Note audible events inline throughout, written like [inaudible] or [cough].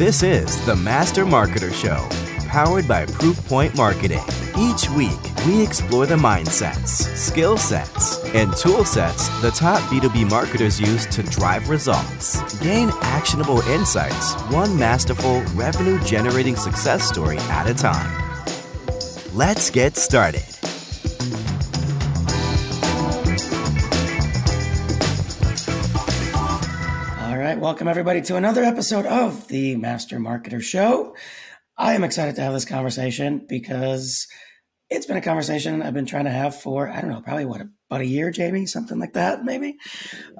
This is the Master Marketer Show, powered by Proofpoint Marketing. Each week, we explore the mindsets, skill sets, and tool sets the top B2B marketers use to drive results. Gain actionable insights, one masterful, revenue generating success story at a time. Let's get started. Welcome everybody to another episode of the Master Marketer Show. I am excited to have this conversation because it's been a conversation I've been trying to have for, I don't know, probably what, about a year, Jamie? Something like that, maybe.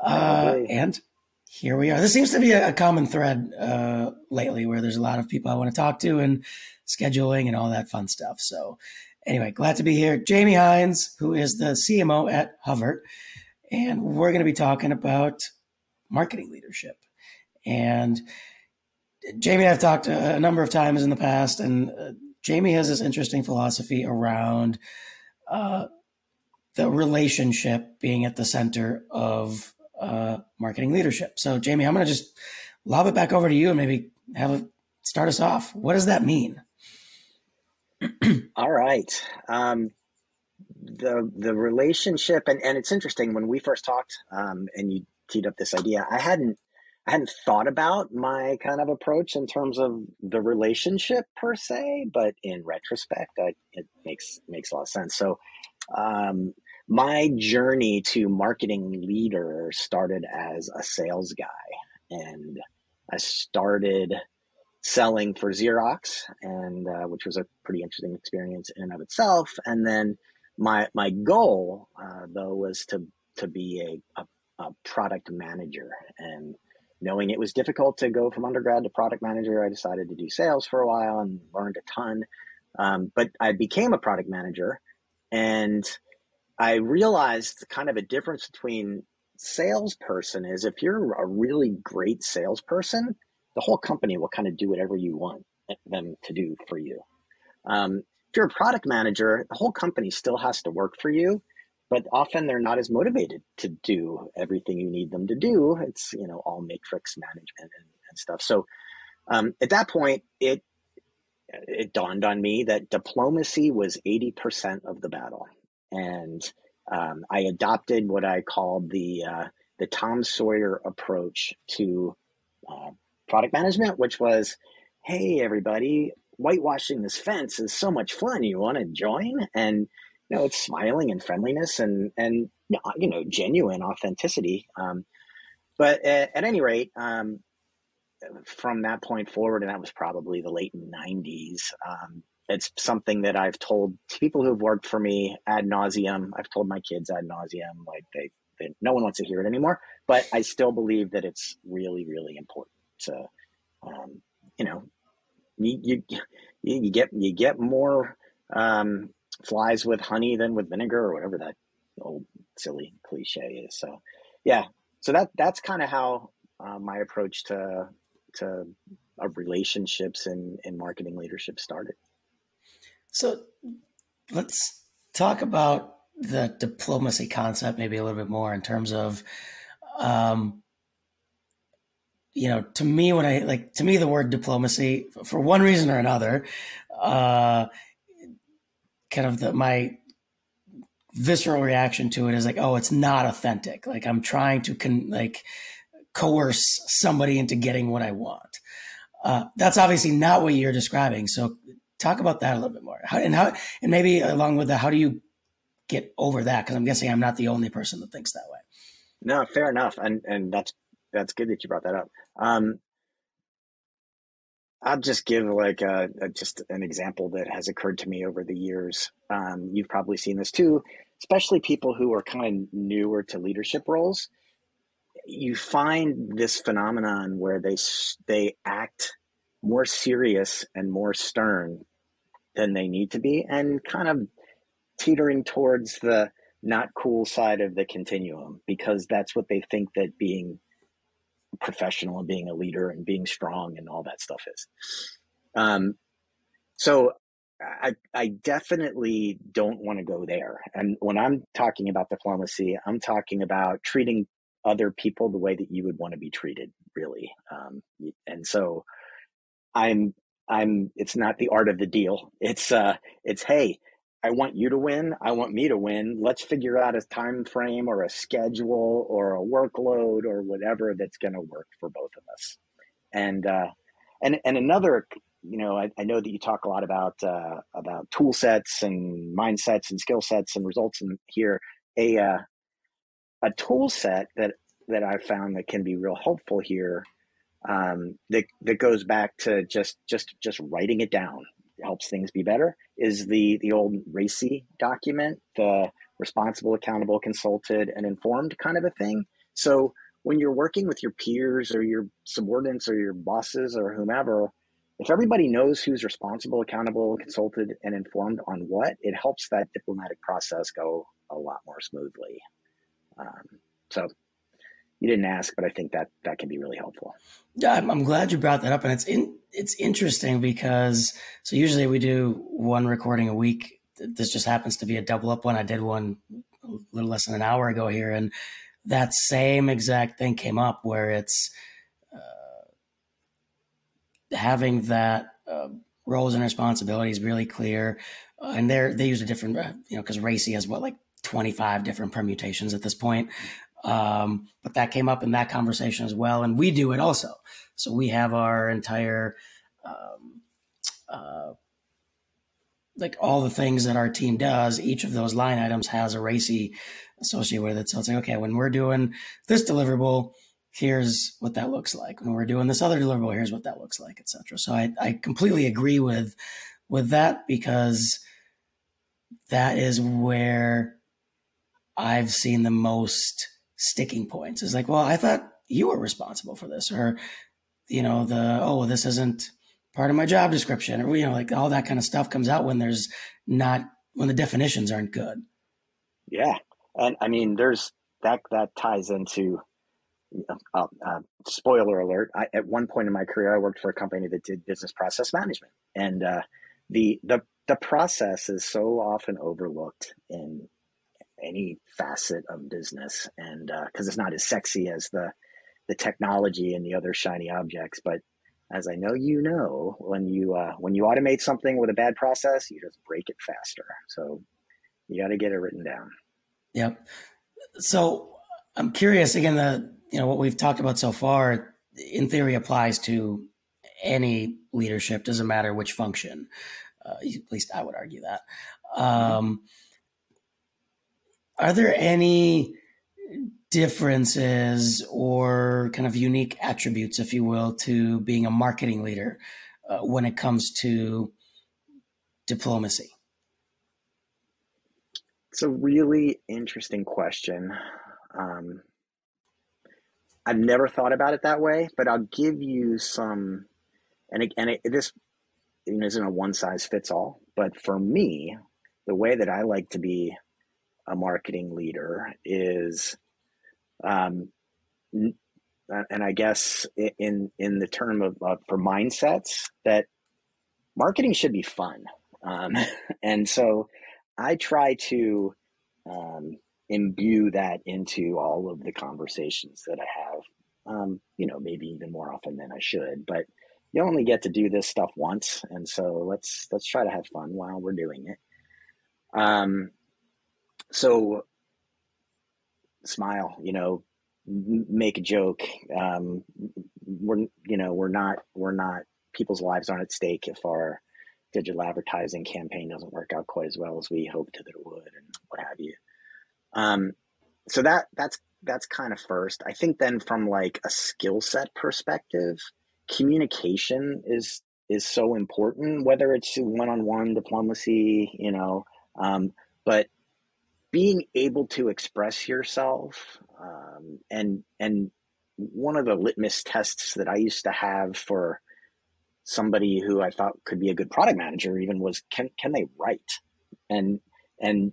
Uh, and here we are. This seems to be a, common thread uh, lately where there's a lot of people I want to talk to and scheduling and all that fun stuff. So, anyway, glad to be here. Jamie Hines, who is the CMO at Hover, and we're going to be talking about marketing leadership. And Jamie I've talked a, a number of times in the past, and uh, Jamie has this interesting philosophy around uh, the relationship being at the center of uh, marketing leadership. So, Jamie, I'm going to just lob it back over to you and maybe have a start us off. What does that mean? All right. Um, the the relationship and, and it's interesting when we first talked um, and you teed up this idea, I hadn't I hadn't thought about my kind of approach in terms of the relationship per se, but in retrospect, I, it makes makes a lot of sense. So, um, my journey to marketing leader started as a sales guy, and I started selling for Xerox, and uh, which was a pretty interesting experience in and of itself. And then my my goal, uh, though, was to to be a, a, a product manager and knowing it was difficult to go from undergrad to product manager, I decided to do sales for a while and learned a ton. Um, but I became a product manager and I realized kind of a difference between salesperson is if you're a really great salesperson, the whole company will kind of do whatever you want them to do for you. Um, if you're a product manager, the whole company still has to work for you, but often they're not as motivated to do everything you need them to do. It's you know all matrix management and, and stuff. So um, at that point, it it dawned on me that diplomacy was eighty percent of the battle, and um, I adopted what I called the uh, the Tom Sawyer approach to uh, product management, which was, hey everybody, whitewashing this fence is so much fun. You want to join? And know, it's smiling and friendliness and and you know, genuine authenticity. Um, but at, at, any rate, um, from that point forward, and that was probably the late '90s. Um, it's something that I've told people who've worked for me ad nauseum. I've told my kids ad nauseum, like they, they, no one wants to hear it anymore. But I still believe that it's really, really important to, um, you know, you, you you get you get more um, flies with honey than with vinegar or whatever that old silly cliche is. So yeah, so that that's kind of how uh, my approach to to of relationships and, and marketing leadership started. So let's talk about the diplomacy concept maybe a little bit more in terms of um, you know, to me, when I like, to me, the word diplomacy, for one reason or another, uh, kind of the, my visceral reaction to it is like, oh, it's not authentic. Like I'm trying to con- like coerce somebody into getting what I want. Uh, that's obviously not what you're describing. So talk about that a little bit more. How, and how, and maybe along with that, how do you get over that? Because I'm guessing I'm not the only person that thinks that way. No, fair enough, and and that's that's good that you brought that up. Um, I'll just give like a, a, just an example that has occurred to me over the years. Um, you've probably seen this too, especially people who are kind of newer to leadership roles. You find this phenomenon where they they act more serious and more stern than they need to be, and kind of teetering towards the not cool side of the continuum because that's what they think that being professional and being a leader and being strong and all that stuff is. Um, so I, I definitely don't want to go there. And when I'm talking about diplomacy, I'm talking about treating other people the way that you would want to be treated, really. Um, and so I'm I'm it's not the art of the deal. It's uh it's hey, I want you to win, I want me to win. Let's figure out a time frame or a schedule or a workload or whatever that's going to work for both of us. And uh and and another you know I, I know that you talk a lot about uh, about tool sets and mindsets and skill sets and results and here a uh, a tool set that that I found that can be real helpful here um, that that goes back to just just just writing it down helps things be better is the the old RACI document, the responsible, accountable, consulted, and informed kind of a thing. So when you're working with your peers or your subordinates or your bosses or whomever, if everybody knows who's responsible, accountable, consulted, and informed on what, it helps that diplomatic process go a lot more smoothly. Um, so you didn't ask, but I think that that can be really helpful. Yeah, I'm, I'm glad you brought that up, and it's in it's interesting because so usually we do one recording a week. This just happens to be a double up one. I did one a little less than an hour ago here, and that same exact thing came up where it's uh, having that uh, roles and responsibilities really clear, uh, and they they use a different uh, you know because RACI has what like 25 different permutations at this point. Um, but that came up in that conversation as well. And we do it also. So we have our entire, um, uh, like all the things that our team does, each of those line items has a RACI associated with it. So it's like, okay, when we're doing this deliverable, here's what that looks like. When we're doing this other deliverable, here's what that looks like, etc. So I, I completely agree with with that because that is where I've seen the most sticking points. Is like, well, I thought you were responsible for this, or you know, the oh, this isn't part of my job description, or you know, like all that kind of stuff comes out when there's not when the definitions aren't good. Yeah, and I mean, there's that that ties into. Uh, uh, spoiler alert! I, at one point in my career, I worked for a company that did business process management, and uh, the the the process is so often overlooked in any facet of business, and because uh, it's not as sexy as the the technology and the other shiny objects, but as I know you know, when you uh, when you automate something with a bad process, you just break it faster. So you got to get it written down. Yep. So I'm curious again. The you know what we've talked about so far, in theory, applies to any leadership. Doesn't matter which function. Uh, at least I would argue that. Um, are there any differences or kind of unique attributes, if you will, to being a marketing leader uh, when it comes to diplomacy? It's a really interesting question. Um, I've never thought about it that way, but I'll give you some, and it, and it, this isn't a one size fits all. But for me, the way that I like to be a marketing leader is um, and I guess in in the term of uh, for mindsets that marketing should be fun, um, [laughs] and so I try to um, imbue that into all of the conversations that I have. Um, you know, maybe even more often than I should, but you only get to do this stuff once, and so let's let's try to have fun while we're doing it. Um, so smile, you know, make a joke. Um, we're, you know, we're not, we're not, people's lives aren't at stake if our digital advertising campaign doesn't work out quite as well as we hoped that it would and what have you. Um, so that, that's, that's kind of first. I think then from like a skill set perspective, communication is, is so important, whether it's one-on-one diplomacy, you know, um, but being able to express yourself um, and and one of the litmus tests that I used to have for somebody who I thought could be a good product manager even was can can they write? And and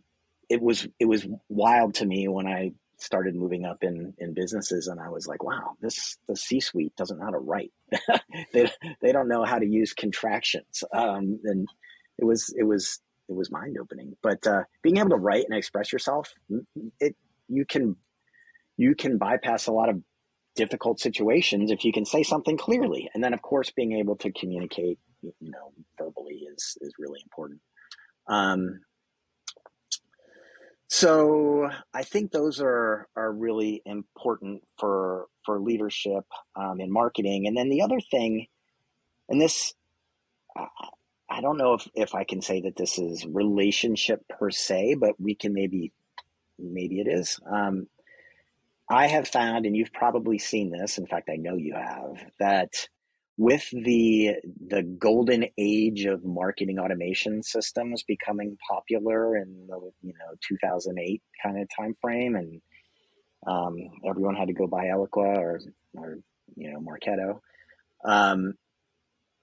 it was it was wild to me when I started moving up in in businesses and I was like wow this the C suite doesn't know how to write. [laughs] They they don't know how to use contractions. Um, and it was it was it was mind opening. But uh, being able to write and express yourself, it you can you can bypass a lot of difficult situations if you can say something clearly. And then, of course, being able to communicate, you know, verbally is is really important. Um, so I think those are are really important for for leadership um, in marketing. And then the other thing, and this, I don't know if if I can say that this is relationship per se, but we can maybe maybe it is. Um, I have found, and you've probably seen this. In fact, I know you have that with the the golden age of marketing automation systems becoming popular in the you know 2008 kind of time frame and um, everyone had to go buy eloqua or or you know marketo um,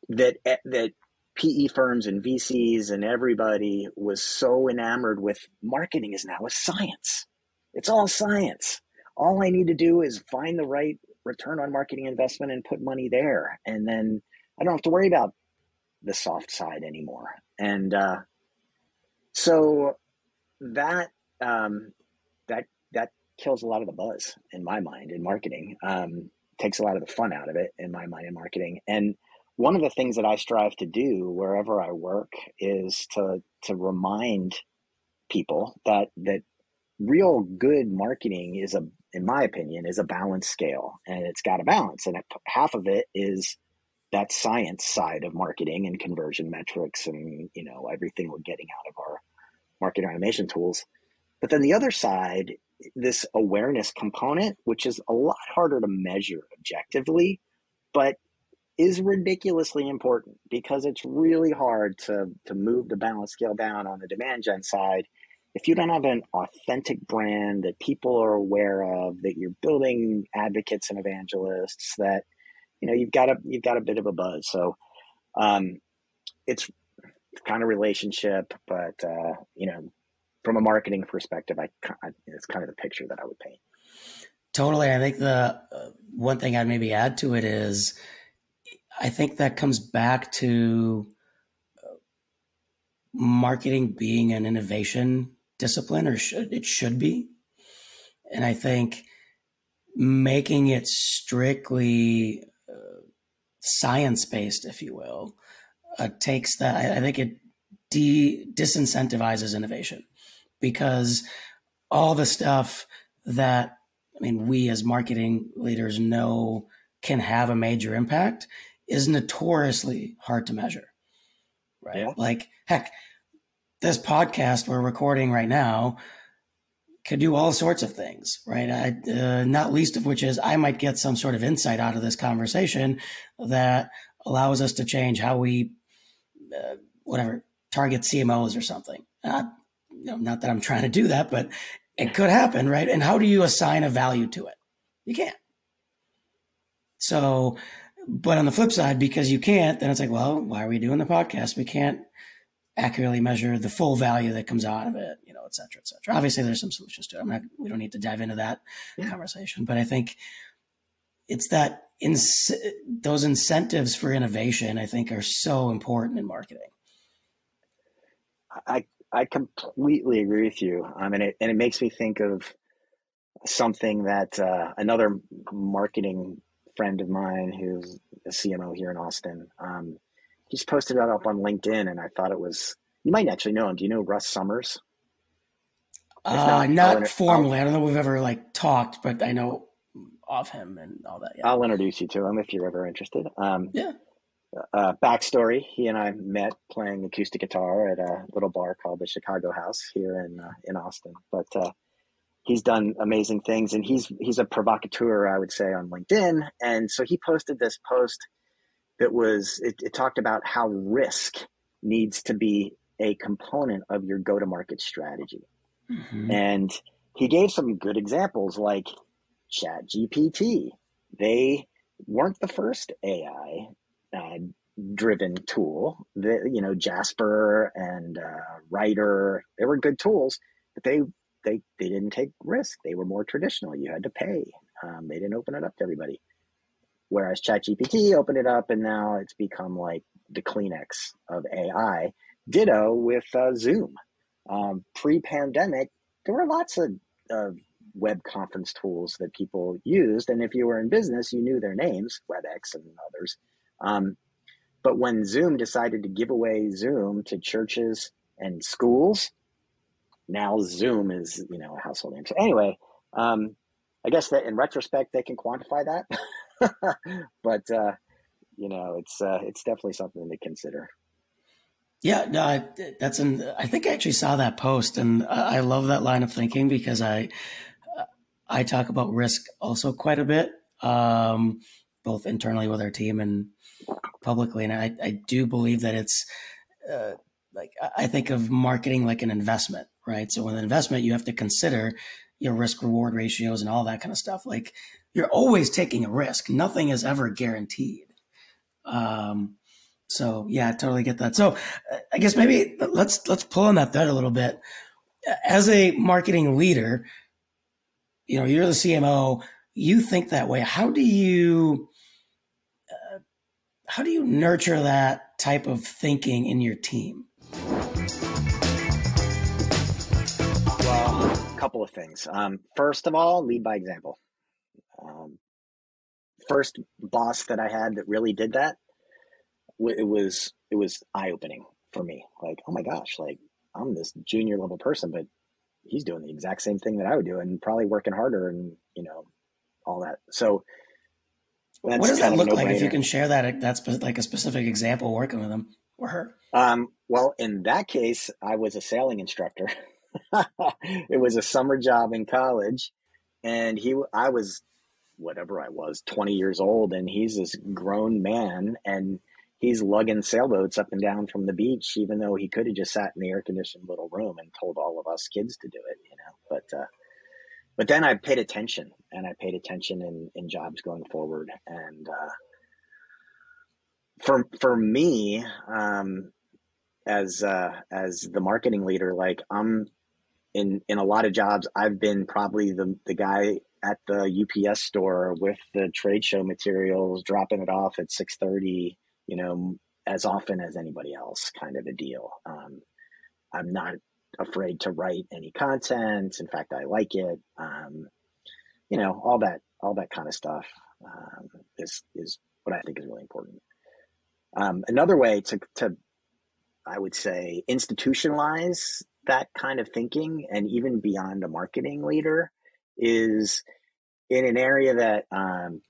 that eh, that PE firms and VCs and everybody was so enamored with marketing is now a science. It's all science. All I need to do is find the right return on marketing investment and put money there. And then I don't have to worry about the soft side anymore. And uh, so that um, that that kills a lot of the buzz in my mind in marketing. Um, takes a lot of the fun out of it in my mind in marketing. And one of the things that I strive to do wherever I work is to to remind people that that real good marketing is a in my opinion is a balanced scale and it's got a balance and half of it is that science side of marketing and conversion metrics and you know everything we're getting out of our marketing automation tools. But then the other side this awareness component which is a lot harder to measure objectively but is ridiculously important because it's really hard to to move the balance scale down on the demand gen side if you don't have an authentic brand that people are aware of that you're building advocates and evangelists that you know you've got a you've got a bit of a buzz. So um, it's kind of relationship but uh, you know from a marketing perspective I, it's kind of the picture that i would paint. Totally. I think the uh, one thing i'd maybe add to it is I think that comes back to uh, marketing being an innovation discipline, or should it should be. And I think making it strictly uh, science based, if you will, uh, takes that. I, I think it de- disincentivizes innovation because all the stuff that I mean, we as marketing leaders know can have a major impact is notoriously hard to measure. Right. Yeah. Like, heck, this podcast we're recording right now could do all sorts of things, right? I, uh, not least of which is I might get some sort of insight out of this conversation that allows us to change how we, uh, whatever, target CMOs or something. Not, you know, not that I'm trying to do that, but it could happen, right? And how do you assign a value to it? You can't. So but on the flip side, because you can't, then it's like, well, why are we doing the podcast? We can't accurately measure the full value that comes out of it, you know, et cetera, et cetera. Obviously, there's some solutions to it. I'm not, we don't need to dive into that yeah. conversation, but I think it's that ins- those incentives for innovation, I think, are so important in marketing. I I completely agree with you. I mean, it, and it makes me think of something that uh, another marketing friend of mine who's a CMO here in Austin. Um, he's posted that up on LinkedIn, and I thought it was. You might actually know him. Do you know Russ Somers? Uh, not, not formally. I don't know if we've ever like talked, but I know of him and all that. Yeah. I'll introduce you to him if you're ever interested. Um, yeah. Uh, backstory: He and I met playing acoustic guitar at a little bar called the Chicago House here in uh, in Austin. But uh, he's done amazing things and he's he's a provocateur i would say on linkedin. And so he posted this post that was it, it talked about how risk needs to be a component of your go to market strategy. Mm-hmm. and he gave some good examples like ChatGPT they weren't the first ai uh, driven tool. That you know jasper and uh, writer they were good tools but they they they didn't take risk. They were more traditional. You had to pay. Um, they didn't open it up to everybody. Whereas ChatGPT opened it up, and now it's become like the Kleenex of AI. Ditto with uh, Zoom. Um, pre-pandemic, there were lots of, of web conference tools that people used. And if you were in business, you knew their names, WebEx and others. Um, but when Zoom decided to give away Zoom to churches and schools, now Zoom is, you know, a household name. So anyway, um, I guess that in retrospect they can quantify that, [laughs] but uh, you know, it's uh, it's definitely something to consider. Yeah, no, I, that's an. I think I actually saw that post, and I love that line of thinking because I I talk about risk also quite a bit, um, both internally with our team and publicly, and I, I do believe that it's uh, like I think of marketing like an investment, right? So with an investment, you have to consider your risk reward ratios and all that kind of stuff. Like you're always taking a risk; nothing is ever guaranteed. Um, so yeah, I totally get that. So I guess maybe let's let's pull on that thread a little bit. As a marketing leader, you know, you're the CMO, you think that way. How do you uh, how do you nurture that type of thinking in your team? Couple of things. Um, first of all, lead by example. Um, first boss that I had that really did that it was it was eye opening for me. Like, oh my gosh, like I'm this junior level person, but he's doing the exact same thing that I would do, and probably working harder, and you know, all that. So, what does that look like? If you can share that, that's like a specific example working with him or her. Um, well, in that case, I was a sailing instructor. [laughs] [laughs] it was a summer job in college, and he, I was whatever I was, 20 years old, and he's this grown man, and he's lugging sailboats up and down from the beach, even though he could have just sat in the air conditioned little room and told all of us kids to do it, you know. But uh, but then I paid attention, and I paid attention in, in jobs going forward, and uh, for for me, um, as uh, as the marketing leader, like I'm in in a lot of jobs, I've been probably the the guy at the UPS store with the trade show materials, dropping it off at six thirty you know, as often as anybody else, kind of a deal. Um, I'm not afraid to write any content. In fact, I like it. Um, you know, all that, all that kind of stuff um, is is what I think is really important. Um, another way to to, I would say, institutionalize that kind of thinking, and even beyond a marketing leader, is in an area that um,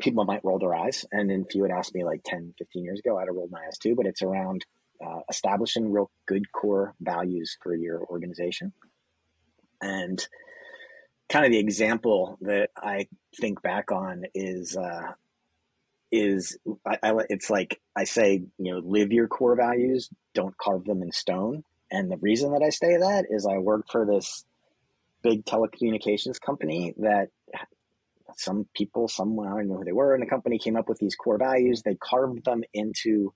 people might roll their eyes. And if you had asked me like 10, 15 years ago, I'd have rolled my eyes too. But it's around uh, establishing real good core values for your organization. And kind of the example that I think back on is uh, is I, I, it's like I say, you know, live your core values, don't carve them in stone. And the reason that I say that is I work for this big telecommunications company that some people, some I don't know who they were in the company, came up with these core values. They carved them into,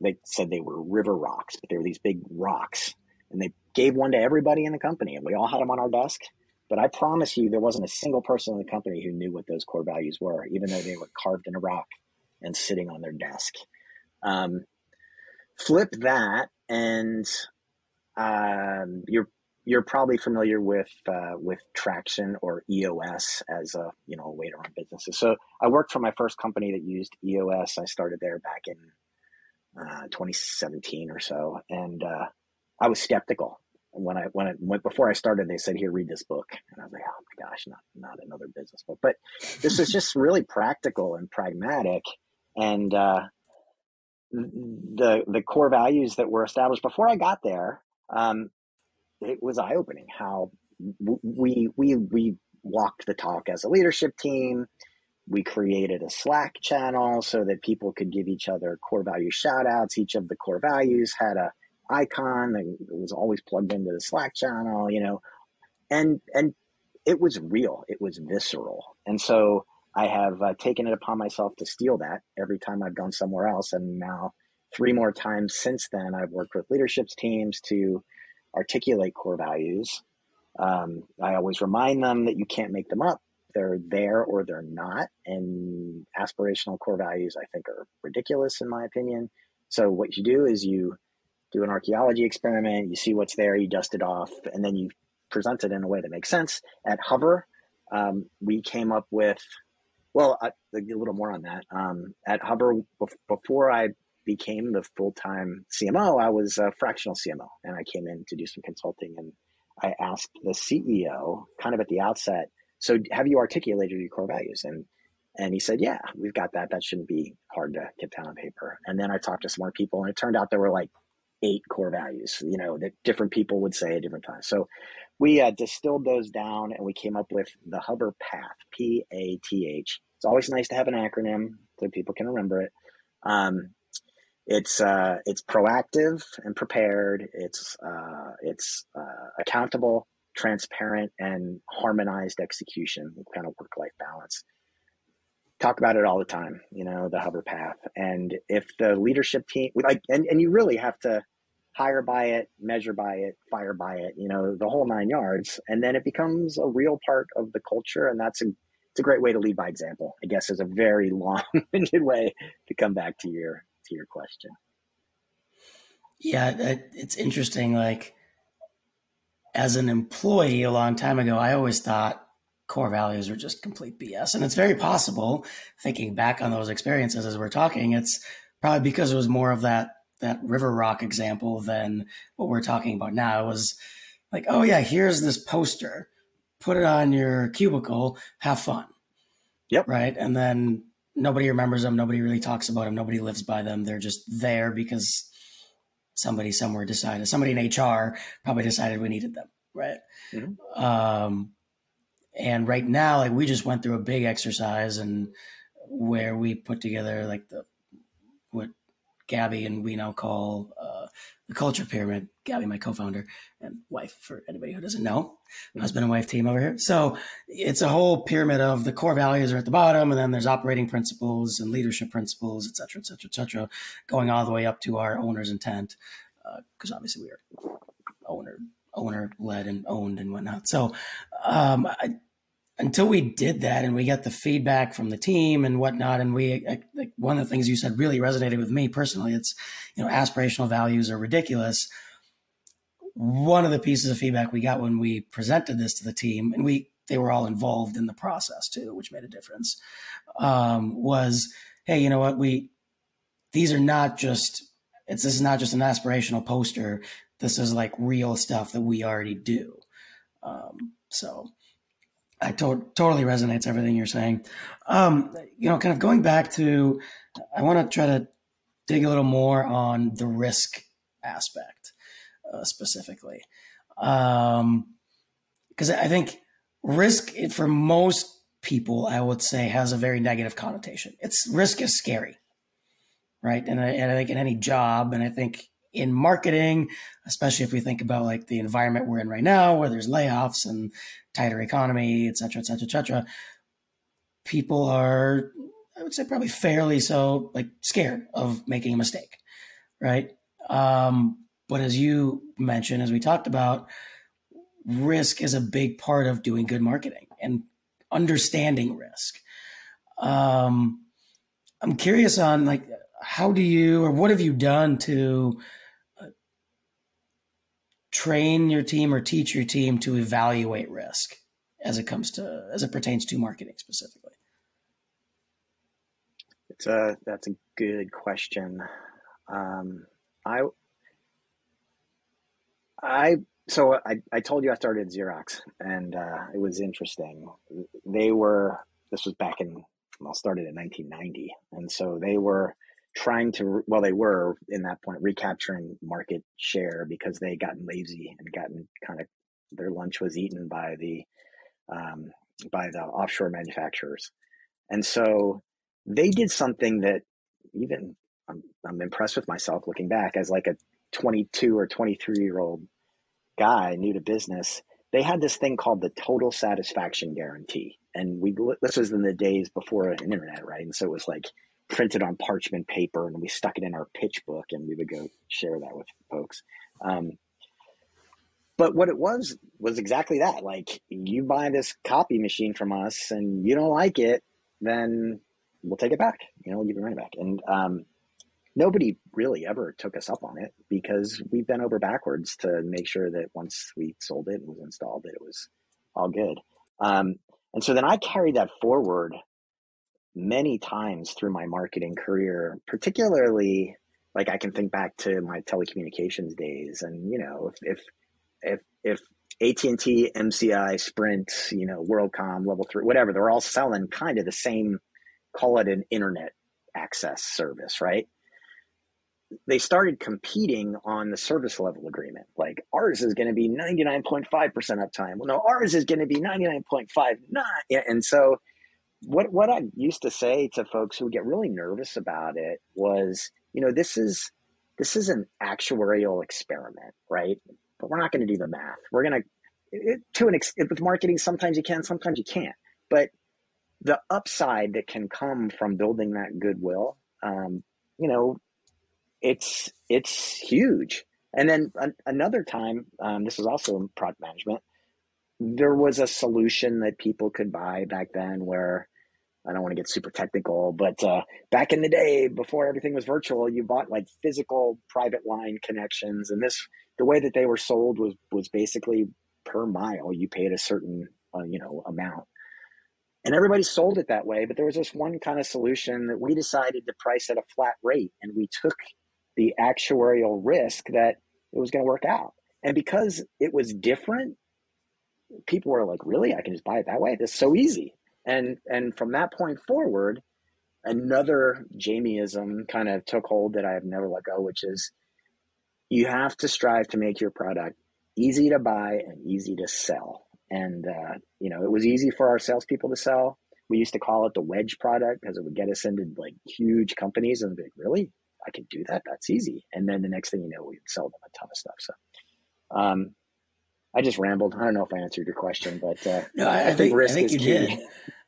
they said they were river rocks, but they were these big rocks. And they gave one to everybody in the company, and we all had them on our desk. But I promise you, there wasn't a single person in the company who knew what those core values were, even though they were carved in a rock and sitting on their desk. Um, flip that, and um, you're you're probably familiar with uh, with Traction or EOS as a you know a way to run businesses. So I worked for my first company that used EOS. I started there back in uh, 2017 or so, and uh, I was skeptical when I when I went before I started. They said, "Here, read this book," and I was like, "Oh my gosh, not not another business book." But this is just really practical and pragmatic, and uh, the the core values that were established before I got there. Um, it was eye opening how we we we walked the talk as a leadership team. We created a Slack channel so that people could give each other core value shout outs. Each of the core values had a icon that was always plugged into the Slack channel, you know. And and it was real. It was visceral. And so I have uh, taken it upon myself to steal that every time I've gone somewhere else. And now, three more times since then, I've worked with leadership teams to articulate core values. Um, I always remind them that you can't make them up. They're there or they're not. And aspirational core values, I think, are ridiculous in my opinion. So, what you do is you do an archaeology experiment, you see what's there, you dust it off, and then you present it in a way that makes sense. At Hover, um, we came up with, well, a, a little more on that. Um, at Hover, before I became the full time CMO, I was a fractional CMO, and I came in to do some consulting. And I asked the CEO, kind of at the outset, so have you articulated your core values? And and he said, yeah, we've got that. That shouldn't be hard to get down on paper. And then I talked to some more people, and it turned out there were like eight core values, you know, that different people would say at different times. So we uh, distilled those down and we came up with the Hover Path, P A T H. It's always nice to have an acronym so people can remember it. Um, it's uh, it's proactive and prepared. It's uh, it's uh, accountable, transparent, and harmonized execution. Kind of work life balance. Talk about it all the time. You know the hover path, and if the leadership team like, and, and you really have to hire by it, measure by it, fire by it. You know the whole nine yards, and then it becomes a real part of the culture, and that's a it's a great way to lead by example. I guess is a very [laughs] long-winded way to come back to your to your question. Yeah, it's interesting. Like, as an employee a long time ago, I always thought core values were just complete BS. And it's very possible, thinking back on those experiences as we're talking, it's probably because it was more of that that river rock example than what we're talking about now. It was like, oh yeah, here's this poster. Put it on your cubicle, have fun. Yep. Right. And then nobody remembers them. Nobody really talks about them. Nobody lives by them. They're just there because somebody somewhere decided, somebody in HR probably decided we needed them. Right. Mm-hmm. Um, and right now, like we just went through a big exercise and where we put together like the, what Gabby and we now call, uh, the culture pyramid. Gabby, my co-founder and wife, for anybody who doesn't know, mm-hmm. husband and wife team over here. So it's a whole pyramid of the core values are at the bottom, and then there's operating principles and leadership principles, et cetera, et cetera, et cetera, going all the way up to our owner's intent, because uh, obviously we are owner owner led and owned and whatnot. So um, I, until we did that and we got the feedback from the team and whatnot, and we like one of the things you said really resonated with me personally. It's you know aspirational values are ridiculous. One of the pieces of feedback we got when we presented this to the team, and we they were all involved in the process too, which made a difference. Um, was hey, you know what we these are not just it's this is not just an aspirational poster. This is like real stuff that we already do. Um, so I to- totally resonates everything you're saying. Um, you know, kind of going back to, I want to try to dig a little more on the risk aspect uh, specifically, because um, I think risk for most people, I would say, has a very negative connotation. It's risk is scary, right? And I, and I think in any job, and I think in marketing, especially if we think about like the environment we're in right now, where there's layoffs and tighter economy, et cetera, et cetera, et cetera, people are, I would say, probably fairly so like scared of making a mistake, right? Um, but as you mentioned, as we talked about, risk is a big part of doing good marketing and understanding risk. Um, I'm curious on like how do you or what have you done to train your team or teach your team to evaluate risk as it comes to as it pertains to marketing specifically? It's a that's a good question. Um, I I so I, I told you I started Xerox and uh, it was interesting. They were this was back in well started in 1990 and so they were trying to well they were in that point recapturing market share because they gotten lazy and gotten kind of their lunch was eaten by the um, by the offshore manufacturers. And so they did something that even I'm, I'm impressed with myself looking back as like a 22 or 23 year old guy new to business they had this thing called the total satisfaction guarantee. And we this was in the days before an internet right? And so it was like printed on parchment paper and we stuck it in our pitch book and we would go share that with folks. Um, but what it was was exactly that. Like you buy this copy machine from us and you don't like it, then we'll take it back. You know, we'll give your money back. And um, nobody really ever took us up on it because we bent over backwards to make sure that once we sold it and was installed, that it was all good. Um, and so then I carried that forward many times through my marketing career, particularly like I can think back to my telecommunications days, and you know, if if if, if AT and T, MCI, Sprint, you know, WorldCom, Level Three, whatever, they're all selling kind of the same. Call it an internet access service, right? They started competing on the service level agreement. Like ours is going to be 99.5% uptime. Well, no, ours is going to be 99.59. And so what what I used to say to folks who would get really nervous about it was, you know, this is this is an actuarial experiment, right? But we're not going to do the math. We're going to to an extent with marketing. Sometimes you can, sometimes you can't. But the upside that can come from building that goodwill, um, you know, it's it's huge. And then an, another time, um, this was also in product management. There was a solution that people could buy back then where I don't want to get super technical, but uh, back in the day, before everything was virtual, you bought like physical private line connections, and this the way that they were sold was was basically per mile. You paid a certain uh, you know amount, and everybody sold it that way. But there was this one kind of solution that we decided to price at a flat rate, and we took the actuarial risk that it was going to work out. And because it was different, people were like, "Really? I can just buy it that way? This so easy." And and from that point forward, another Jamieism kind of took hold that I have never let go, which is you have to strive to make your product easy to buy and easy to sell. And uh, you know, it was easy for our salespeople to sell. We used to call it the wedge product because it would get us into like huge companies and be like, really, I can do that. That's easy. And then the next thing you know, we'd sell them a ton of stuff. So, um, I just rambled. I don't know if I answered your question, but uh, no, I, I, think, think I think you key.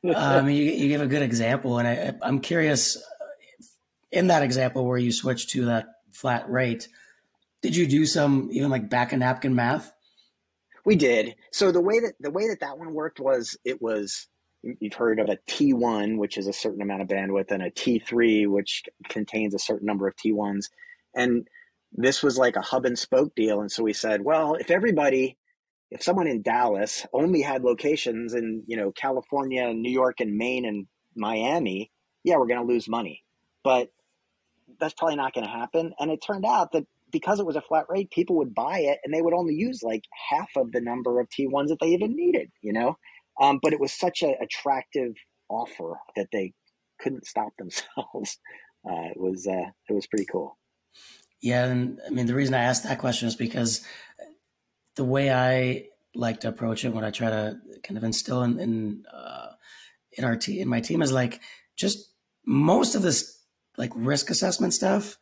did. um, you, you give a good example, and I, I'm curious. In that example where you switched to that flat rate, did you do some even like back a napkin math? We did. So the way that the way that that one worked was it was you've heard of a T1, which is a certain amount of bandwidth, and a T3, which contains a certain number of T1s, and this was like a hub and spoke deal. And so we said, well, if everybody if someone in Dallas only had locations in, you know, California, New York, and Maine and Miami, yeah, we're going to lose money. But that's probably not going to happen. And it turned out that because it was a flat rate, people would buy it and they would only use like half of the number of T1s that they even needed, you know? Um, but it was such an attractive offer that they couldn't stop [laughs] themselves. Uh, it was uh, it was pretty cool. Yeah, and I mean the reason I asked that question is because the way I like to approach it, what I try to kind of instill in in, uh, in our team, in my team, is like just most of this like risk assessment stuff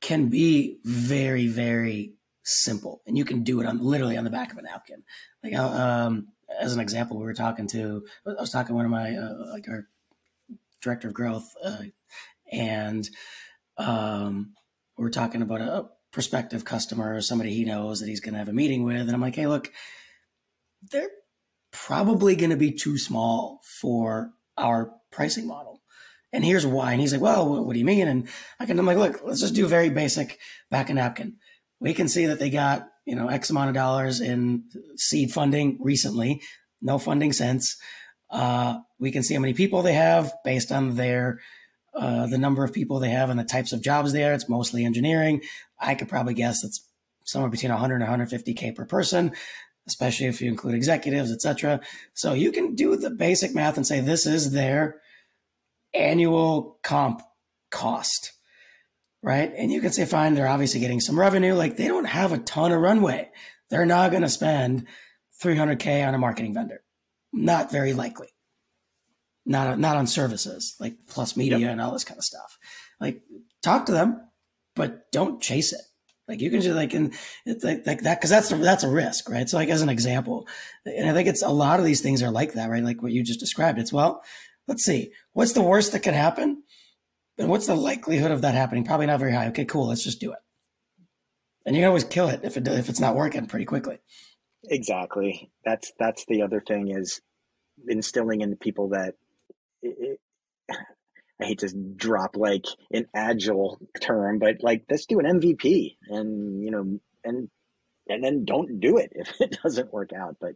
can be very very simple, and you can do it on literally on the back of a napkin. Like um, as an example, we were talking to I was talking to one of my uh, like our director of growth, uh, and um, we are talking about a prospective customer or somebody he knows that he's going to have a meeting with. And I'm like, hey, look, they're probably going to be too small for our pricing model. And here's why. And he's like, well, what do you mean? And I can, I'm like, look, let's just do very basic back a napkin. We can see that they got, you know, X amount of dollars in seed funding recently, no funding since. Uh, we can see how many people they have based on their uh, the number of people they have and the types of jobs there. It's mostly engineering. I could probably guess it's somewhere between 100 and 150k per person, especially if you include executives, etc. So you can do the basic math and say this is their annual comp cost, right? And you can say, fine, they're obviously getting some revenue. Like they don't have a ton of runway. They're not going to spend 300k on a marketing vendor. Not very likely not not on services like plus media yep. and all this kind of stuff. Like talk to them, but don't chase it. Like you can just like and it's like, like that because that's a, that's a risk, right? So like as an example, and I think it's a lot of these things are like that, right? Like what you just described. It's well, let's see, what's the worst that can happen, and what's the likelihood of that happening? Probably not very high. Okay, cool, let's just do it. And you can always kill it if it if it's not working pretty quickly. Exactly. That's that's the other thing is instilling in people that it, [laughs] I hate to drop like an agile term, but like let's do an MVP and you know and and then don't do it if [laughs] it doesn't work out. But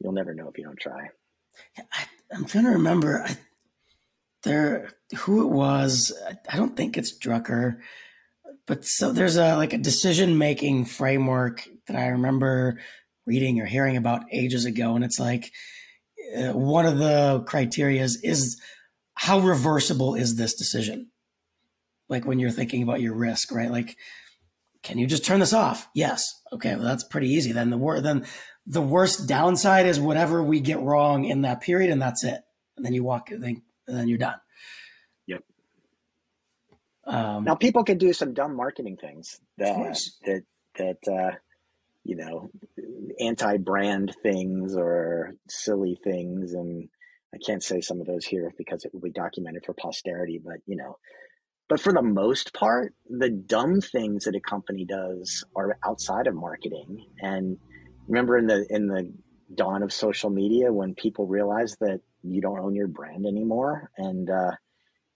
you'll never know if you don't try. I, am trying to remember I, there who it was. I don't think it's Drucker, but so there's a like a decision making framework that I remember reading or hearing about ages ago, and it's like uh, one of the criteria is, is how reversible is this decision? Like when you're thinking about your risk, right? Like, can you just turn this off? Yes. Okay, well that's pretty easy. Then the wor- then the worst downside is whatever we get wrong in that period, and that's it. And then you walk, and then, and then you're done. Yep. Um, now people can do some dumb marketing things that that that uh, you know anti-brand things or silly things, and I can't say some of those here because it will be documented for posterity, but you know, but for the most part, the dumb things that a company does are outside of marketing. And remember in the in the dawn of social media when people realized that you don't own your brand anymore and uh,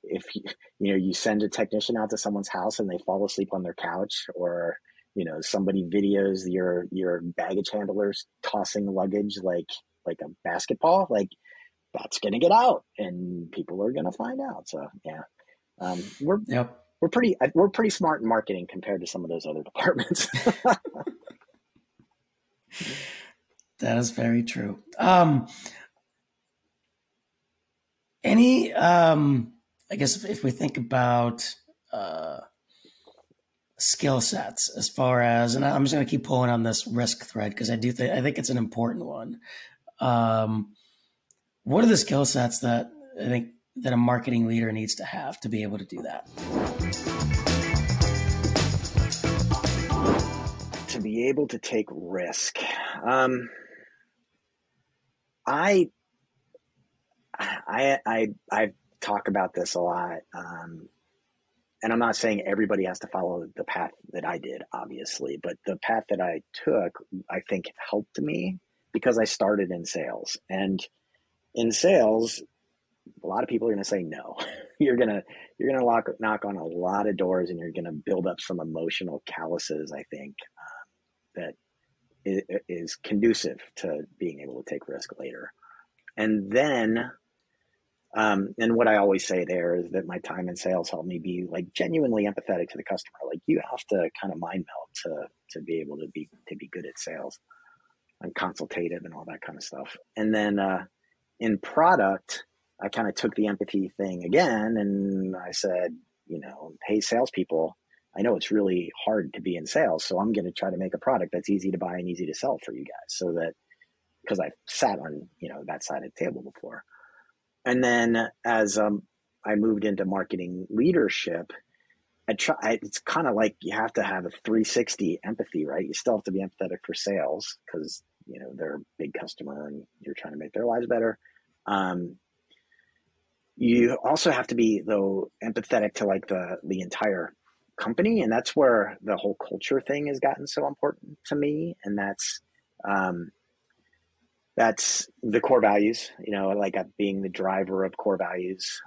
if you, you know you send a technician out to someone's house and they fall asleep on their couch or you know somebody videos your your baggage handlers tossing luggage like like a basketball like that's going to get out and people are going to find out. So yeah, um, we're yep. we're pretty we're pretty smart in marketing compared to some of those other [laughs] departments. that is very true. Um, any, um, I guess if, if we think about uh, skill sets as far as, and I'm just going to keep pulling on this risk thread because I do think I think it's an important one. Um, what are the skill sets that I think that a marketing leader needs to have to be able to do that? To be able to take risk. Um, I, I, I, I talk about this a lot. Um, and I'm not saying everybody has to follow the path that I did, obviously, but the path that I took, I think helped me because I started in sales. And in sales, a lot of people are going to say no. [laughs] you're gonna you're gonna lock, knock on a lot of doors, and you're going to build up some emotional calluses. I think um, that is conducive to being able to take risk later. And then, um, and what I always say there is that my time in sales helped me be like genuinely empathetic to the customer. Like you have to kind of mind meld to to be able to be to be good at sales and consultative and all that kind of stuff. And then uh, in product, I kind of took the empathy thing again and I said, you know, hey, salespeople, I know it's really hard to be in sales, so I'm going to try to make a product that's easy to buy and easy to sell for you guys, so that because I've sat on you know that side of the table before. And then as um, I moved into marketing leadership, I try. I, it's kind of like you have to have a 360 empathy, right? You still have to be empathetic for sales because you know they're a big customer and you're trying to make their lives better um, you also have to be though empathetic to like the the entire company, and that's where the whole culture thing has gotten so important to me, and that's um, that's the core values. You know, like being the driver of core values,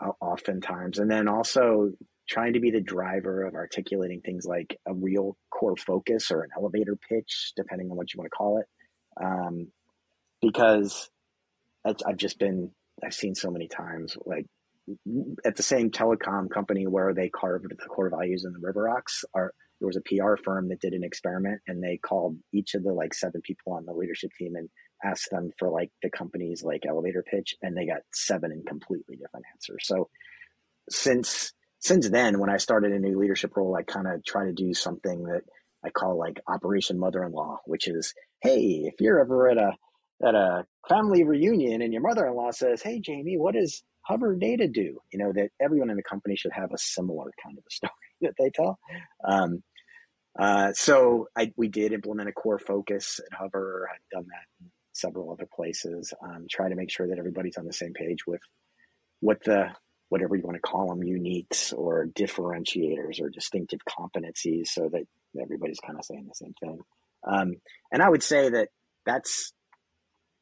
um, oftentimes, and then also trying to be the driver of articulating things like a real core focus or an elevator pitch, depending on what you want to call it. Um, because I've just been I've seen so many times like at the same telecom company where they carved the core values in the river rocks are there was a PR firm that did an experiment and they called each of the like seven people on the leadership team and asked them for like the company's like elevator pitch and they got seven in completely different answers. So since since then when I started a new leadership role I kind of try to do something that I call like Operation Mother-in-Law, which is hey, if you're ever at a at a family reunion and your mother-in-law says, "Hey, Jamie, what does Hover data do?" You know that everyone in the company should have a similar kind of a story [laughs] that they tell. Um, uh, so I, we did implement a core focus at Hover. I've done that in several other places. Um, try to make sure that everybody's on the same page with what the whatever you want to call them, uniques or differentiators or distinctive competencies, so that everybody's kind of saying the same thing. Um, and I would say that that's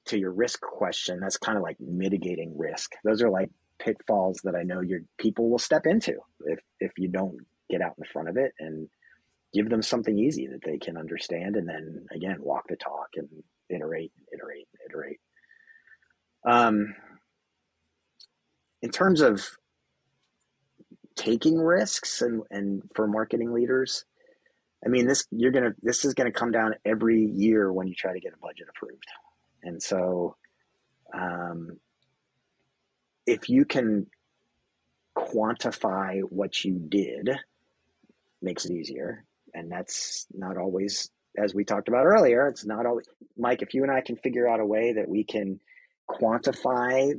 to your risk question, that's kind of like mitigating risk. Those are like pitfalls that I know your people will step into if if you don't get out in front of it and give them something easy that they can understand and then again walk the talk and iterate iterate iterate. Um, in terms of taking risks and, and for marketing leaders i mean this you're gonna this is gonna come down every year when you try to get a budget approved. And so um, if you can quantify what you did makes it easier. And that's not always as we talked about earlier it's not always mike if you and i can figure out a way that we can quantify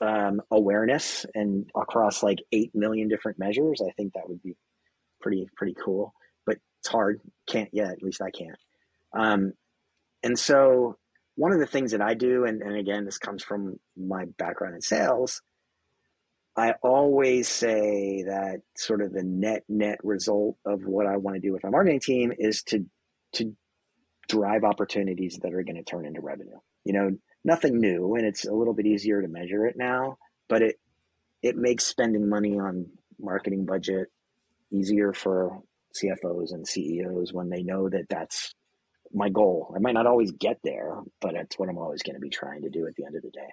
um, awareness and across like 8 million different measures i think that would be pretty pretty cool. But it's hard. Can't yet at least i can't. Um, and so one of the things that i do and, and again this comes from my background in sales I always say that sort of the net net result of what I want to do with my marketing team is to to drive opportunities that are going to turn into revenue. You know, nothing new and it's a little bit easier to measure it now, but it it makes spending money on marketing budget easier for CFOs and CEOs when they know that that's my goal. I might not always get there, but that's what I'm always going to be trying to do at the end of the day.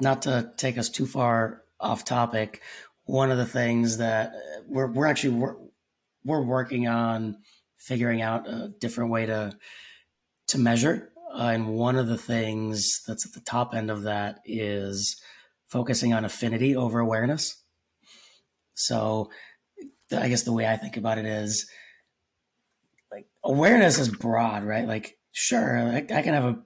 Not to take us too far off topic, one of the things that we're we're actually we're, we're working on figuring out a different way to to measure, uh, and one of the things that's at the top end of that is focusing on affinity over awareness. So, I guess the way I think about it is like awareness is broad, right? Like, sure, I, I can have a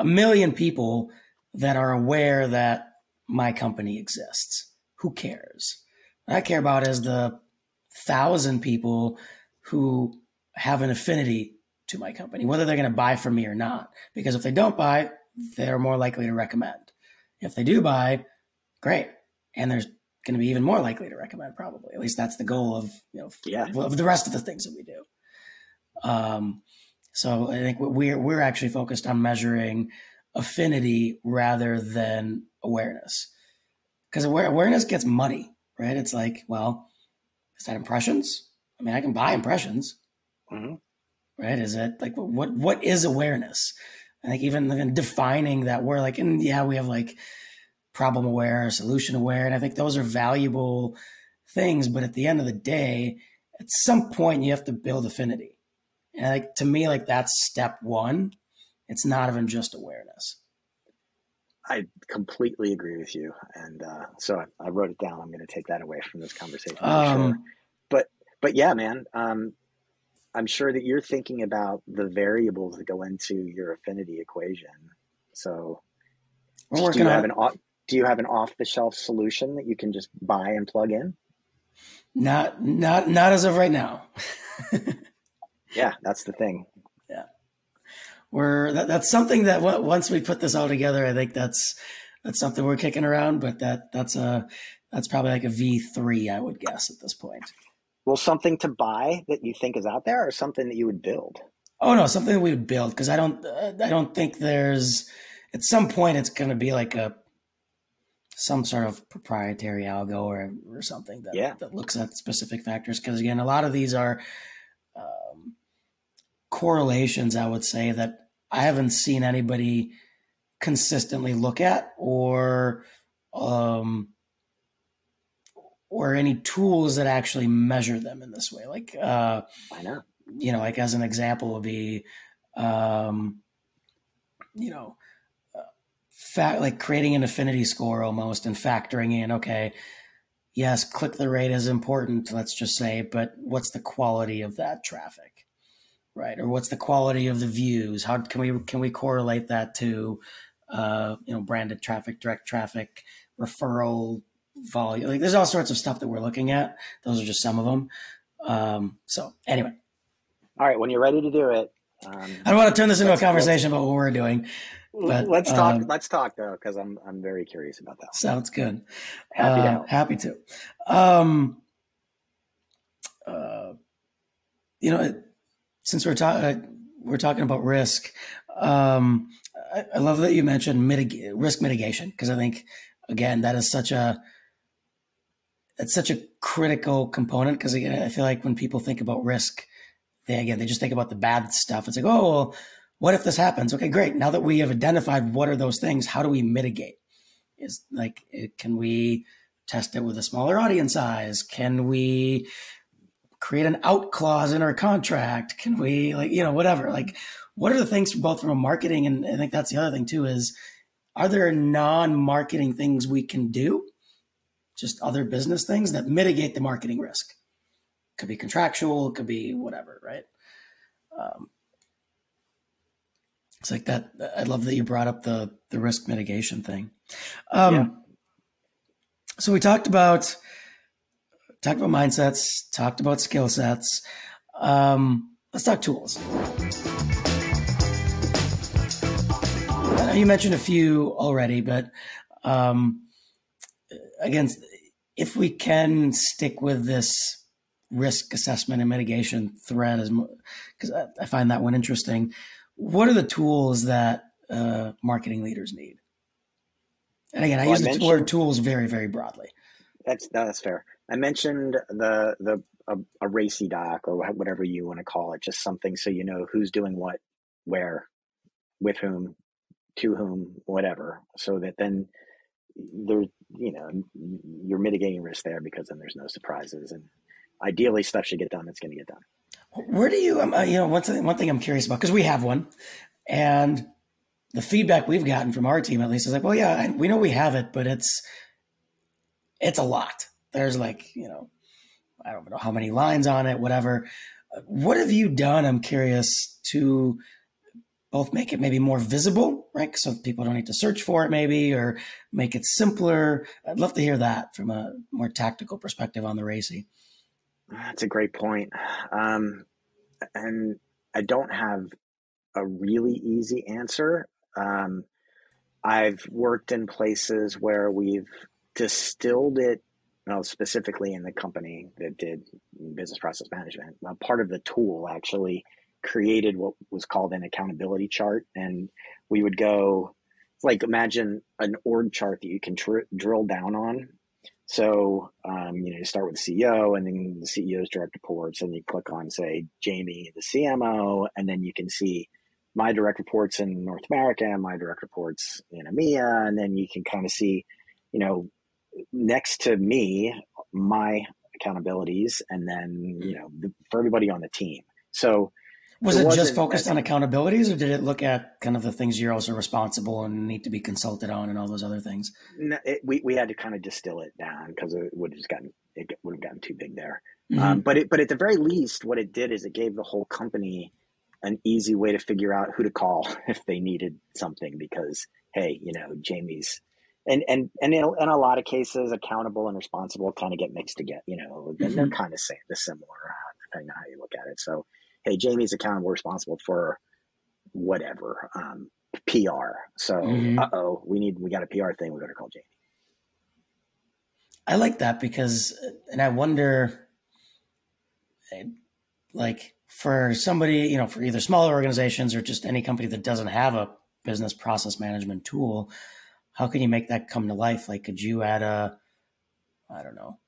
a million people that are aware that my company exists. Who cares? What I care about is the thousand people who have an affinity to my company, whether they're going to buy from me or not. Because if they don't buy, they're more likely to recommend. If they do buy, great. And there's going to be even more likely to recommend, probably. At least that's the goal of you know yeah. of the rest of the things that we do. Um, so I think we're we're actually focused on measuring affinity rather than awareness. Because awareness gets muddy, right? It's like, well, is that impressions? I mean, I can buy impressions, mm-hmm. right? Is it like what what is awareness? I think even, even defining that word, like, and yeah, we have like problem aware, solution aware, and I think those are valuable things. But at the end of the day, at some point, you have to build affinity, and like to me, like that's step one it's not even just awareness. I completely agree with you, and uh, so I, I, wrote it down. I'm going to take that away from this conversation. Um, sure. But but yeah, man, um, I'm sure that you're thinking about the variables that go into your affinity equation. So, do you have an off, do you have an off the shelf solution that you can just buy and plug in? Not not not as of right now. [laughs] yeah, that's the thing we're that, that's something that once we put this all together, I think that's that's something we're kicking around. But that that's a that's probably like a V three, I would guess at this point. Well, something to buy that you think is out there, or something that you would build? Oh no, something that we would build because I don't uh, I don't think there's at some point it's going to be like a some sort of proprietary algo or or something that yeah. that looks at specific factors because again a lot of these are um, correlations I would say that I haven't seen anybody consistently look at or um, or any tools that actually measure them in this way. Like uh, I know, you know, like as an example would be, um, you know, uh, fact like creating an affinity score almost and factoring in okay. Yes, click the rate is important, let's just say, but what's the quality of that traffic? Right? Or what's the quality of the views? How can we can we correlate that to uh, you know branded traffic, direct traffic, referral volume? Like there's all sorts of stuff that we're looking at. Those are just some of them. Um, so anyway, all right. When you're ready to do it, um, I don't want to turn this into a conversation about what we're doing. But, let's talk. Um, let's talk though, because I'm I'm very curious about that. Sounds good. Happy uh, to. Happy to. Um, uh, you know, since we're talking uh, we're talking about risk, um, I, I love that you mentioned mitig- risk mitigation because I think again that is such a it's such a critical component because I feel like when people think about risk, they again they just think about the bad stuff. It's like oh well, what if this happens? Okay, great. Now that we have identified what are those things, how do we mitigate? Is like can we test it with a smaller audience size? Can we create an out clause in our contract? Can we like, you know, whatever, like what are the things both from a marketing and I think that's the other thing too is are there non-marketing things we can do? Just other business things that mitigate the marketing risk. Could be contractual, it could be whatever, right? Um, it's like that. I love that you brought up the the risk mitigation thing. Um, yeah. So we talked about talked about mindsets, talked about skill sets. Um, let's talk tools. you mentioned a few already, but um, again, if we can stick with this risk assessment and mitigation thread, because I, I, find that one interesting. What are the tools that uh, marketing leaders need? And again, I well, use I the word tools very, very broadly. That's that's fair. I mentioned the the a, a RACI doc or whatever you want to call it, just something so you know who's doing what, where, with whom, to whom, whatever, so that then there, you know, you're mitigating risk there because then there's no surprises, and ideally stuff should get done that's going to get done. Where do you, um, uh, you know, one thing, one thing I'm curious about because we have one, and the feedback we've gotten from our team at least is like, well, yeah, we know we have it, but it's it's a lot there's like, you know, I don't know how many lines on it, whatever. What have you done? I'm curious to both make it maybe more visible, right? So people don't need to search for it, maybe, or make it simpler. I'd love to hear that from a more tactical perspective on the RACI. That's a great point. Um, and I don't have a really easy answer. Um, I've worked in places where we've distilled it well, specifically in the company that did business process management, part of the tool actually created what was called an accountability chart. And we would go, like, imagine an org chart that you can tr- drill down on. So, um, you know, you start with CEO and then the CEO's direct reports, and you click on, say, Jamie, the CMO, and then you can see my direct reports in North America my direct reports in EMEA. And then you can kind of see, you know, next to me my accountabilities and then you know the, for everybody on the team. So was it, it just focused on accountabilities or did it look at kind of the things you're also responsible and need to be consulted on and all those other things? No, it, we, we had to kind of distill it down because it would have just gotten it would have gotten too big there. Mm-hmm. um, but it but at the very least what it did is it gave the whole company an easy way to figure out who to call [laughs] if they needed something because hey you know jamie's and and and in, in a lot of cases, accountable and responsible kind of get mixed together. You know, mm-hmm. they're kind of same, the similar uh, depending on how you look at it. So, hey, Jamie's accountable, responsible for whatever um, PR. So, mm-hmm. uh oh, we need we got a PR thing. We got to call Jamie. I like that because, and I wonder, like for somebody, you know, for either smaller organizations or just any company that doesn't have a business process management tool how can you make that come to life? Like, could you add a, I don't know,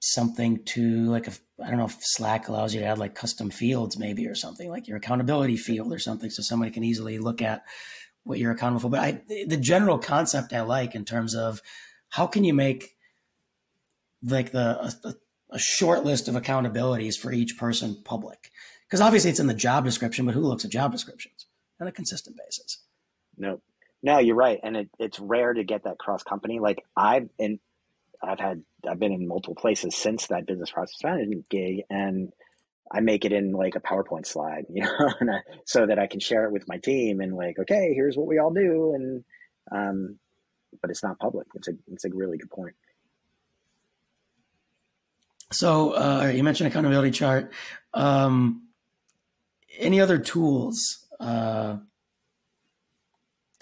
something to like a, I don't know if Slack allows you to add like custom fields maybe or something like your accountability field or something, so somebody can easily look at what you're accountable for. But I, the general concept I like in terms of how can you make like the a, a short list of accountabilities for each person public because obviously it's in the job description, but who looks at job descriptions on a consistent basis? Nope. No, you're right, and it, it's rare to get that cross company. Like I've in, I've had, I've been in multiple places since that business process management gig, and I make it in like a PowerPoint slide, [laughs] you know, I, so that I can share it with my team and like, okay, here's what we all do, and um, but it's not public. It's a, it's a really good point. So uh, you mentioned accountability chart. Um, any other tools? Uh,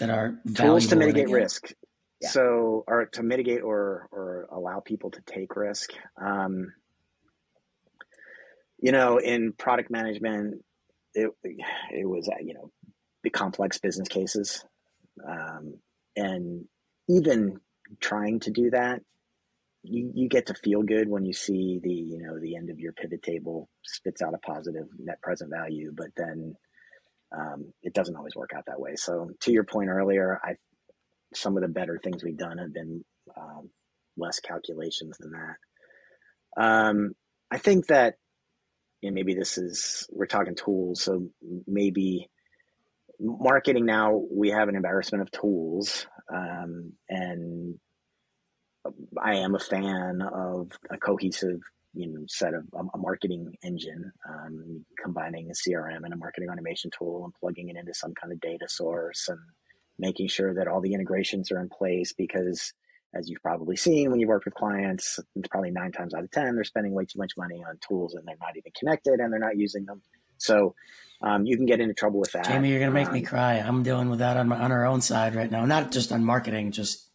that are tools to mitigate risk. Yeah. So, or to mitigate or or allow people to take risk. Um, you know, in product management, it it was uh, you know the complex business cases. Um, and even trying to do that, you, you get to feel good when you see the, you know, the end of your pivot table spits out a positive net present value, but then um, it doesn't always work out that way. So to your point earlier, I, some of the better things we've done have been um, less calculations than that. Um, I think that and maybe this is we're talking tools, so maybe marketing now we have an embarrassment of tools, um, and I am a fan of a cohesive you know set of um, a marketing engine um, combining a crm and a marketing automation tool and plugging it into some kind of data source and making sure that all the integrations are in place because as you've probably seen when you work with clients, it's probably nine times out of 10, they're spending way too much money on tools and they're not even connected and they're not using them. So um, you can get into trouble with that. Jamie, you're going to make um, me cry. I'm dealing with that on, my, on our own side right now, not just on marketing, just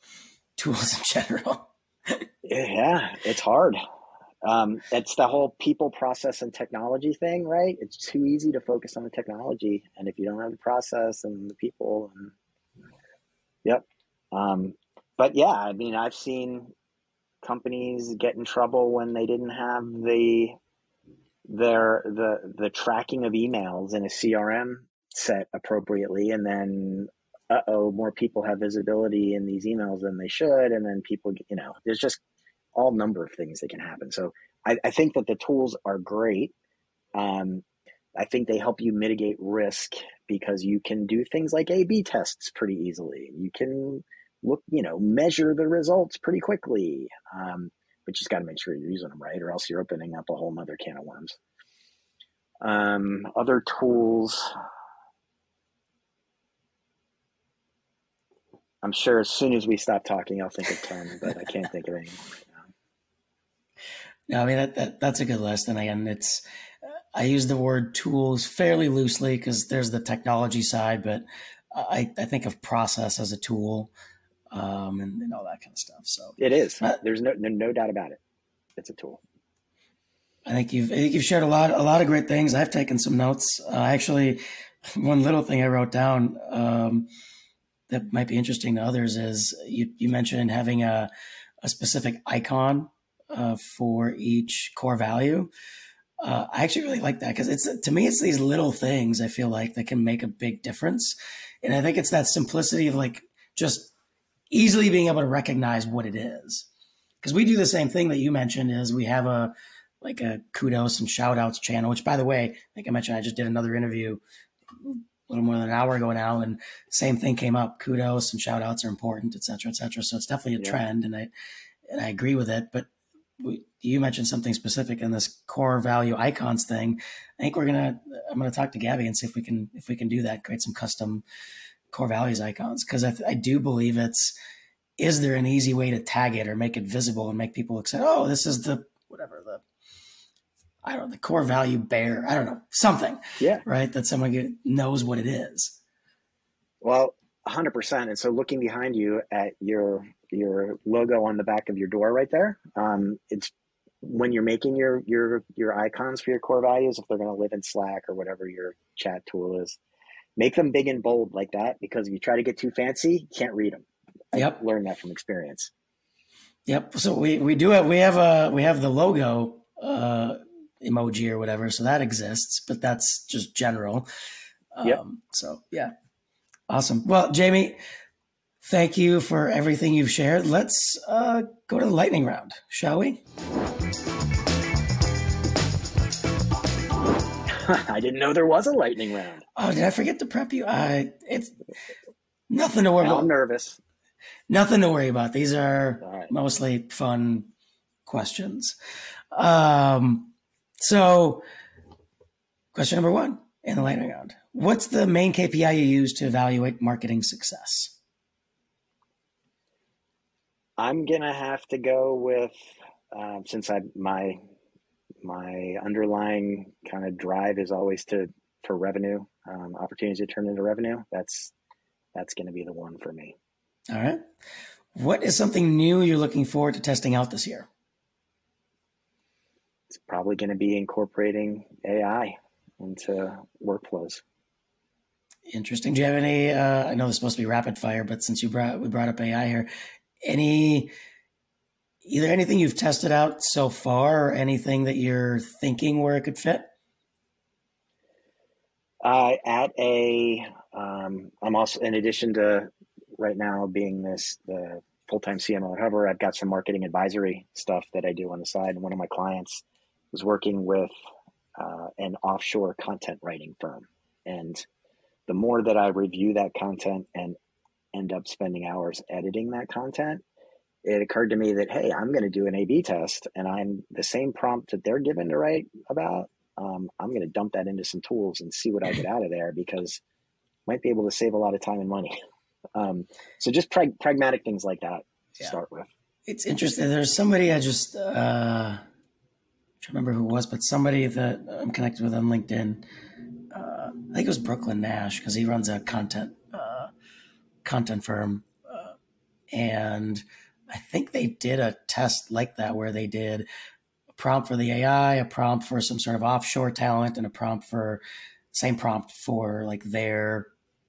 tools in general. [laughs] yeah, it's hard. Um, it's the whole people, process, and technology thing, right? It's too easy to focus on the technology, and if you don't have the process and the people, and yep, um, but yeah, I mean, I've seen companies get in trouble when they didn't have the their the the tracking of emails in a CRM set appropriately, and then uh oh, more people have visibility in these emails than they should, and then people, you know, there's just all number of things that can happen. So I, I think that the tools are great. Um, I think they help you mitigate risk because you can do things like A/B tests pretty easily. You can look, you know, measure the results pretty quickly. Um, but you just got to make sure you're using them right, or else you're opening up a whole other can of worms. Um, other tools. I'm sure as soon as we stop talking, I'll think of 10, but I can't think of any. No, I mean, that, that, that's a good list. And again, it's, I use the word tools fairly loosely because there's the technology side, but I, I think of process as a tool um, and, and, all that kind of stuff. So it is. Uh, There's no, no, no doubt about it. It's a tool. I think you've I think you've shared a lot a lot of great things. I've taken some notes. Uh, actually, [laughs] one little thing I wrote down um, that might be interesting to others is you, you mentioned having a, a specific icon uh, for each core value. Uh, I actually really like that because it's to me it's these little things I feel like that can make a big difference, and I think it's that simplicity of like just easily being able to recognize what it is. Because we do the same thing that you mentioned is we have a like a kudos and shout outs channel, which by the way, like I mentioned, I just did another interview a little more than an hour ago now, and same thing came up. Kudos and shout outs are important, et cetera, et cetera. So it's definitely a yeah. trend and I and I agree with it. But you mentioned something specific in this core value icons thing. I think we're gonna I'm gonna talk to Gabby and see if we can if we can do that, create some custom core values icons. Because I, I, do believe it's is there an easy way to tag it or make it visible and make people say oh this is the whatever the i don't know the core value bear i don't know something yeah. right? That someone get, knows what it is. Well 100% and so looking behind you at your your logo on the back of your door right there um, it's when you're making your your your icons for your core values if they're going to live in slack or whatever your chat tool is make them big and bold like that because if you try to get too fancy, you can't read them. I yep. learned that from experience. Yep. So we, we do it. We have a, we have the logo, uh, emoji or whatever. So that exists, but that's just general. Um, yep. so yeah. Awesome. Well, Jamie, thank you for everything you've shared. Let's, uh, go to the lightning round, shall we? [laughs] I didn't know there was a lightning round. Oh, did I forget to prep you? I it's nothing to worry now about. I'm nervous. Nothing to worry about. These are right. mostly fun questions. Um, so, question number one in the lightning round: What's the main KPI you use to evaluate marketing success? I'm gonna have to go with um, since I my my underlying kind of drive is always to for revenue um, opportunities to turn into revenue. That's that's going to be the one for me. All right. What is something new you're looking forward to testing out this year? It's probably going to be incorporating AI into workflows. Interesting. Do you have any? Uh, I know this is supposed to be rapid fire, but since you brought we brought up AI here, any either anything you've tested out so far, or anything that you're thinking where it could fit? Uh, at a, um, I'm also in addition to right now being this the full time CMO at Hover, I've got some marketing advisory stuff that I do on the side. And one of my clients was working with uh, an offshore content writing firm, and the more that I review that content and end up spending hours editing that content, it occurred to me that hey, I'm going to do an A/B test, and I'm the same prompt that they're given to write about. Um, I'm going to dump that into some tools and see what I get out of there because might be able to save a lot of time and money. [laughs] Um, so just prag- pragmatic things like that to yeah. start with. It's interesting. There's somebody I just uh, I remember who it was, but somebody that I'm connected with on LinkedIn. Uh, I think it was Brooklin Nash because he runs a content content firm, uh, and I think they did a test like that where they did a prompt for the AI, a prompt for some sort of offshore talent, and a prompt for same prompt for like their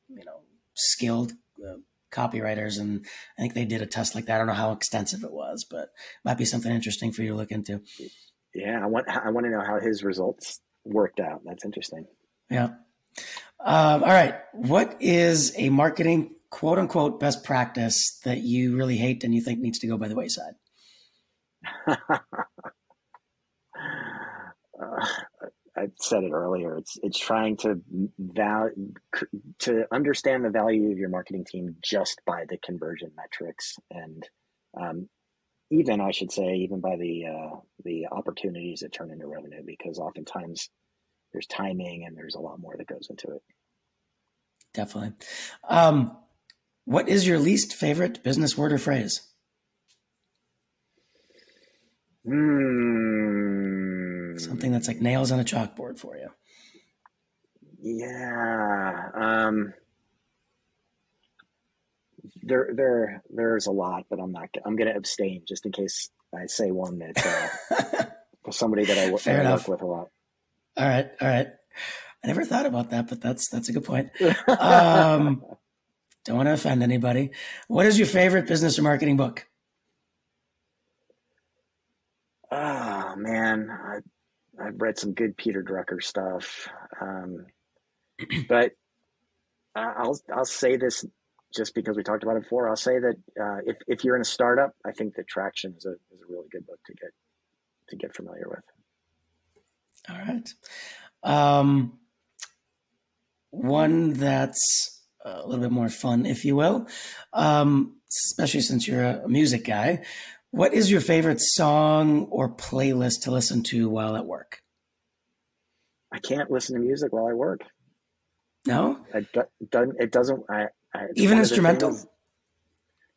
you know skilled uh, copywriters. And I think they did a test like that. I don't know how extensive it was, but might be something interesting for you to look into. Yeah, I want I want to know how his results worked out. That's interesting. Yeah. Um, all right. What is a marketing quote unquote best practice that you really hate and you think needs to go by the wayside? uh, [laughs] I said it earlier. It's it's trying to val- to understand the value of your marketing team just by the conversion metrics, and um, even I should say even by the uh, the opportunities that turn into revenue, because oftentimes there's timing and there's a lot more that goes into it. Definitely. Um, what is your least favorite business word or phrase? Hmm. Something that's like nails on a chalkboard for you. Yeah. Um, there, there, there's a lot, but I'm not. I'm going to abstain just in case I say one that uh, [laughs] somebody that I, Fair I work with a lot. All right, all right. I never thought about that, but that's that's a good point. [laughs] Um, don't want to offend anybody. What is your favorite business or marketing book? Oh man, I, I've read some good Peter Drucker stuff, um, [clears throat] but I'll I'll say this just because we talked about it before. I'll say that uh, if if you're in a startup, I think that Traction is a is a really good book to get to get familiar with. All right, um, one that's a little bit more fun, if you will, um, especially since you're a music guy. What is your favorite song or playlist to listen to while at work? I can't listen to music while I work. No, it, doesn't. It doesn't. I, I even instrumental.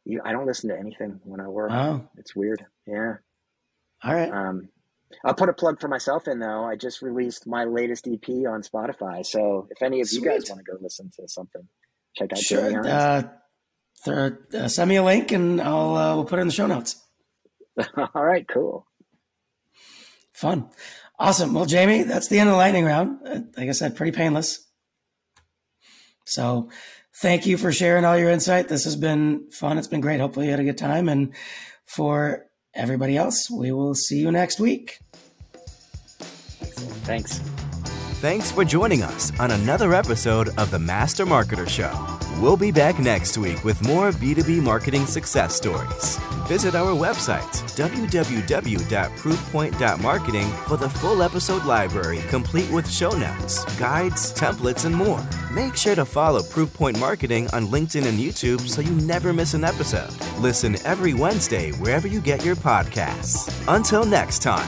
you, I don't listen to anything when I work. Oh, it's weird. Yeah. All right. Um, I'll put a plug for myself in though. I just released my latest EP on Spotify. So if any of Sweet. you guys want to go listen to something, check out sure. Uh, th- uh, send me a link and I'll uh, we'll put it in the show notes. [laughs] All right, cool. Fun. Awesome. Well, Jamie, that's the end of the lightning round. Uh, like I said, pretty painless. So thank you for sharing all your insight. This has been fun. It's been great. Hopefully you had a good time. And for everybody else, we will see you next week. Thanks. Thanks for joining us on another episode of the Master Marketer Show. We'll be back next week with more B2B marketing success stories. Visit our website, www.proofpoint.marketing, for the full episode library complete with show notes, guides, templates, and more. Make sure to follow Proofpoint Marketing on LinkedIn and YouTube so you never miss an episode. Listen every Wednesday wherever you get your podcasts. Until next time.